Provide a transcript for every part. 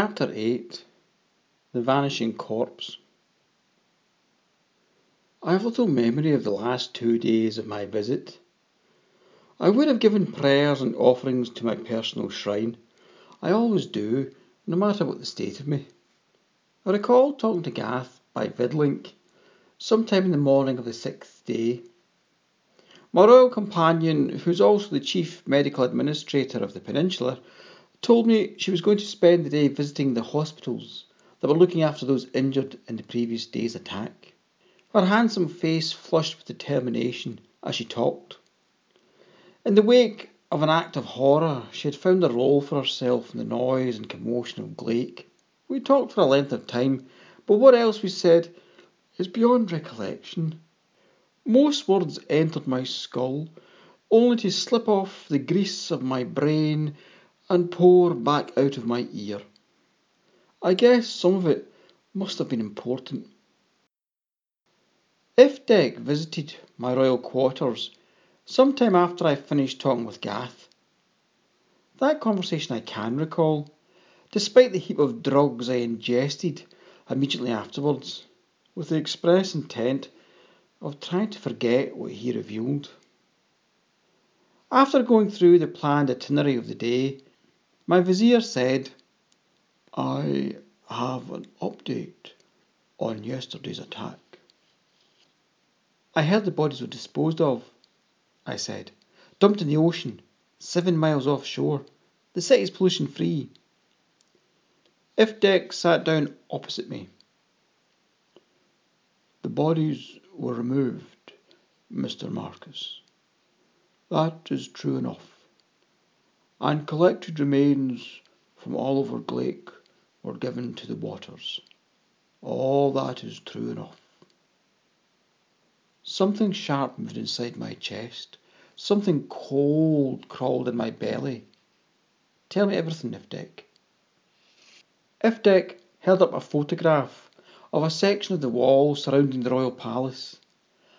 Chapter 8 The Vanishing Corpse I have little memory of the last two days of my visit. I would have given prayers and offerings to my personal shrine. I always do, no matter what the state of me. I recall talking to Gath by vidlink sometime in the morning of the sixth day. My royal companion, who is also the chief medical administrator of the peninsula, told me she was going to spend the day visiting the hospitals that were looking after those injured in the previous day's attack. Her handsome face flushed with determination as she talked. In the wake of an act of horror, she had found a role for herself in the noise and commotion of Glake. We talked for a length of time, but what else we said is beyond recollection. Most words entered my skull, only to slip off the grease of my brain and pour back out of my ear. I guess some of it must have been important. Ifdek visited my royal quarters some time after I finished talking with Gath. That conversation I can recall, despite the heap of drugs I ingested immediately afterwards, with the express intent of trying to forget what he revealed. After going through the planned itinerary of the day, my vizier said, I have an update on yesterday's attack. I heard the bodies were disposed of, I said. Dumped in the ocean, seven miles offshore. The city's pollution free. Ifdek sat down opposite me. The bodies were removed, Mr. Marcus. That is true enough and collected remains from all over Glake were given to the waters. All that is true enough. Something sharp moved inside my chest. Something cold crawled in my belly. Tell me everything, Ifdek. Ifdek held up a photograph of a section of the wall surrounding the royal palace.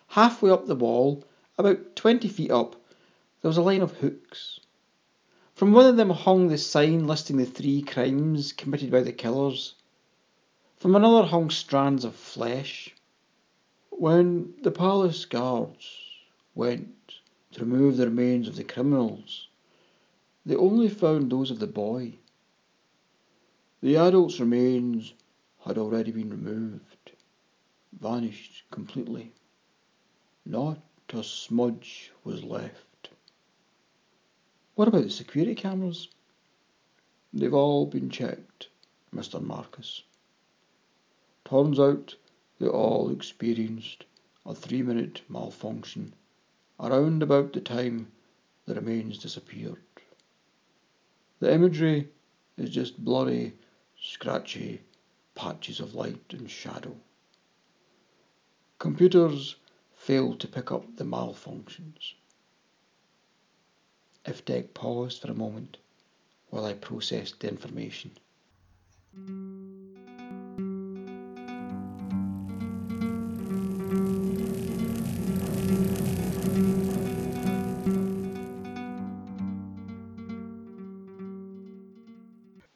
Halfway up the wall, about twenty feet up, there was a line of hooks. From one of them hung the sign listing the three crimes committed by the killers. From another hung strands of flesh. When the palace guards went to remove the remains of the criminals, they only found those of the boy. The adult's remains had already been removed, vanished completely. Not a smudge was left. What about the security cameras? They've all been checked, Mr. Marcus. Turns out they all experienced a three minute malfunction around about the time the remains disappeared. The imagery is just blurry, scratchy patches of light and shadow. Computers failed to pick up the malfunctions. Ifdek paused for a moment while I processed the information.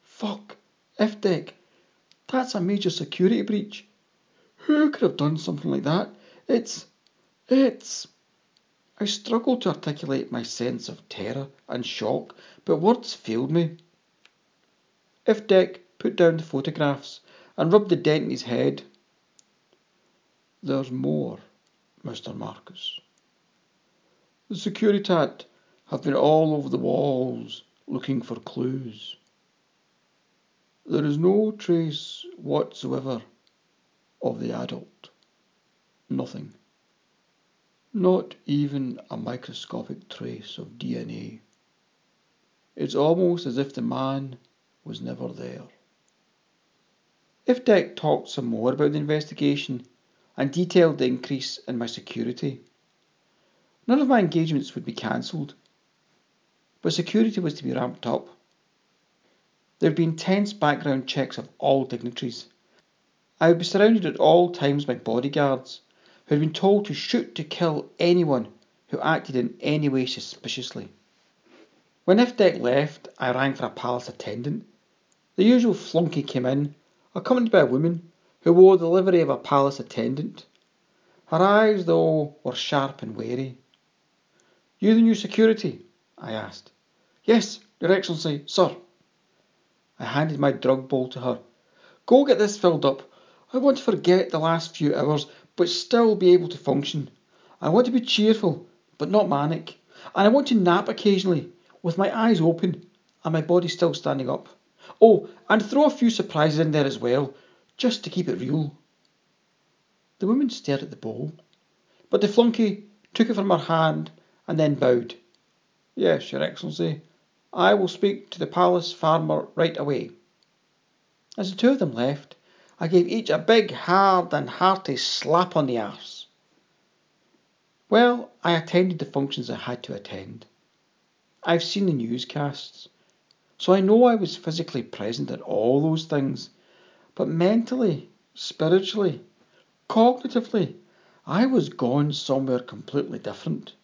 Fuck, Ifdek, that's a major security breach. Who could have done something like that? It's. it's. I struggled to articulate my sense of terror and shock, but words failed me. Ifdek put down the photographs and rubbed the dent in his head. There's more, Mr. Marcus. The Securitat have been all over the walls looking for clues. There is no trace whatsoever of the adult. Nothing. Not even a microscopic trace of DNA. It's almost as if the man was never there. Ifdek talked some more about the investigation and detailed the increase in my security, none of my engagements would be cancelled, but security was to be ramped up. There would be intense background checks of all dignitaries. I would be surrounded at all times by bodyguards who had been told to shoot to kill anyone who acted in any way suspiciously. When Ifdek left, I rang for a palace attendant. The usual flunkey came in, accompanied by a woman who wore the livery of a palace attendant. Her eyes, though, were sharp and wary. You the new security? I asked. Yes, Your Excellency, sir. I handed my drug bowl to her. Go get this filled up. I want to forget the last few hours, but still be able to function. I want to be cheerful, but not manic. And I want to nap occasionally, with my eyes open and my body still standing up. Oh, and throw a few surprises in there as well, just to keep it real. The woman stared at the bowl, but the flunkey took it from her hand and then bowed. Yes, Your Excellency, I will speak to the palace farmer right away. As the two of them left, I gave each a big, hard and hearty slap on the arse. Well, I attended the functions I had to attend. I've seen the newscasts, so I know I was physically present at all those things, but mentally, spiritually, cognitively, I was gone somewhere completely different.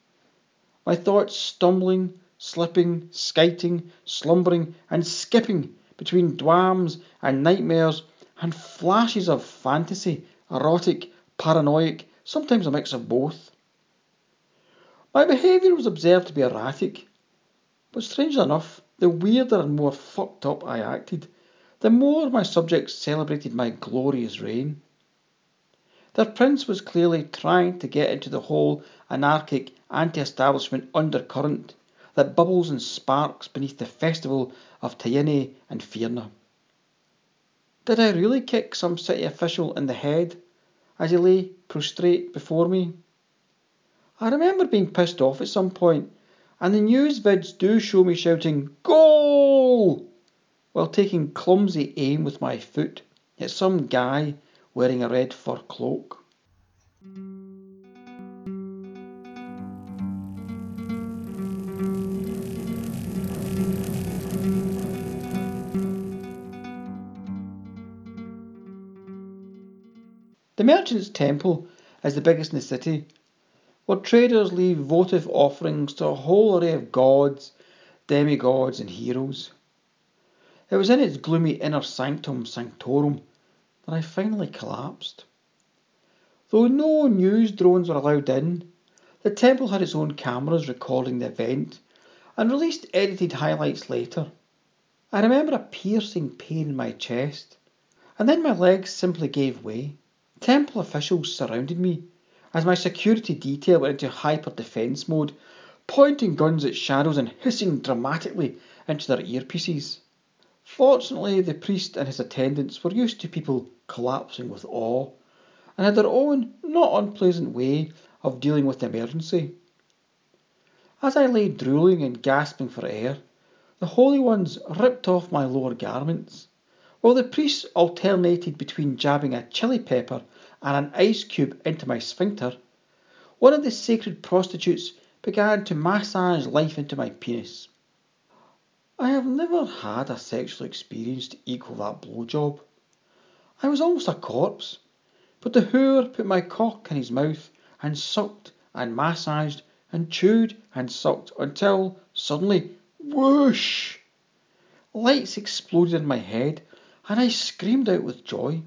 My thoughts stumbling, slipping, skiting, slumbering, and skipping between dwams and nightmares and flashes of fantasy, erotic, paranoid, sometimes a mix of both. My behaviour was observed to be erratic, but strangely enough, the weirder and more fucked up I acted, the more my subjects celebrated my glorious reign. Their prince was clearly trying to get into the whole anarchic anti-establishment undercurrent that bubbles and sparks beneath the festival of Tyene and Fierna. Did I really kick some city official in the head as he lay prostrate before me? I remember being pissed off at some point, and the news vids do show me shouting "Goal!" while taking clumsy aim with my foot at some guy wearing a red fur cloak. The Merchant's Temple is the biggest in the city, where traders leave votive offerings to a whole array of gods, demigods, and heroes. It was in its gloomy inner sanctum sanctorum that I finally collapsed. Though no news drones were allowed in, the temple had its own cameras recording the event and released edited highlights later. I remember a piercing pain in my chest, and then my legs simply gave way. Temple officials surrounded me as my security detail went into hyper defence mode, pointing guns at shadows and hissing dramatically into their earpieces. Fortunately, the priest and his attendants were used to people collapsing with awe and had their own not unpleasant way of dealing with the emergency. As I lay drooling and gasping for air, the holy ones ripped off my lower garments while the priests alternated between jabbing a chili pepper and an ice cube into my sphincter, one of the sacred prostitutes began to massage life into my penis. I have never had a sexual experience to equal that blowjob. I was almost a corpse, but the whore put my cock in his mouth and sucked and massaged and chewed and sucked until suddenly, whoosh! Lights exploded in my head and I screamed out with joy.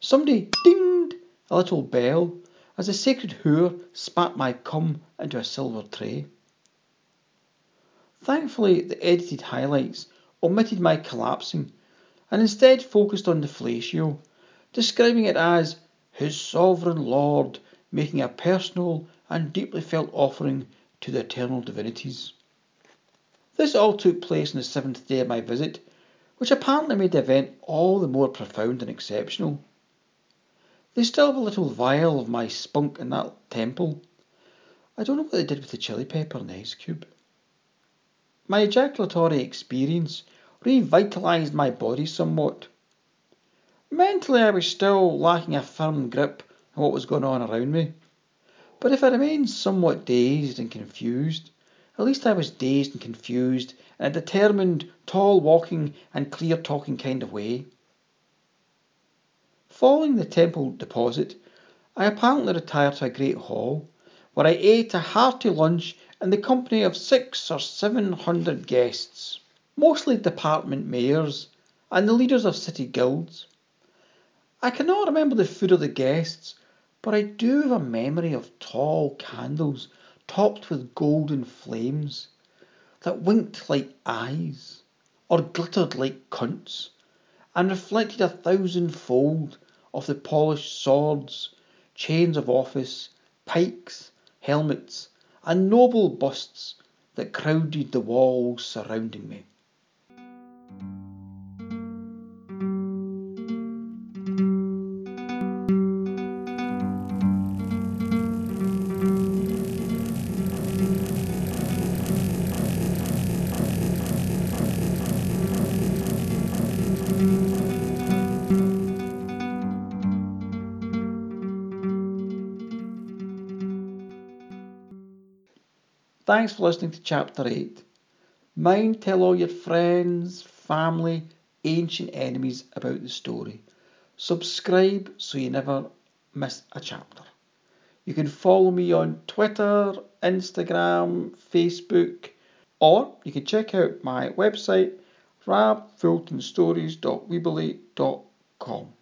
Somebody dinged a little bell as the sacred whore spat my cum into a silver tray. Thankfully, the edited highlights omitted my collapsing and instead focused on the fellatio, describing it as His Sovereign Lord making a personal and deeply felt offering to the eternal divinities. This all took place on the seventh day of my visit which apparently made the event all the more profound and exceptional. They still have a little vial of my spunk in that temple. I don't know what they did with the chili pepper and the ice cube. My ejaculatory experience revitalised my body somewhat. Mentally, I was still lacking a firm grip on what was going on around me. But if I remained somewhat dazed and confused, at least I was dazed and confused in a determined, tall walking and clear talking kind of way. Following the temple deposit, I apparently retired to a great hall, where I ate a hearty lunch in the company of six or seven hundred guests, mostly department mayors and the leaders of city guilds. I cannot remember the food of the guests, but I do have a memory of tall candles topped with golden flames that winked like eyes or glittered like cunts and reflected a thousandfold of the polished swords, chains of office, pikes, helmets, and noble busts that crowded the walls surrounding me. Thanks for listening to Chapter 8. Mind tell all your friends, family, ancient enemies about the story. Subscribe so you never miss a chapter. You can follow me on Twitter, Instagram, Facebook, or you can check out my website, rabfultonstories.weebly.com.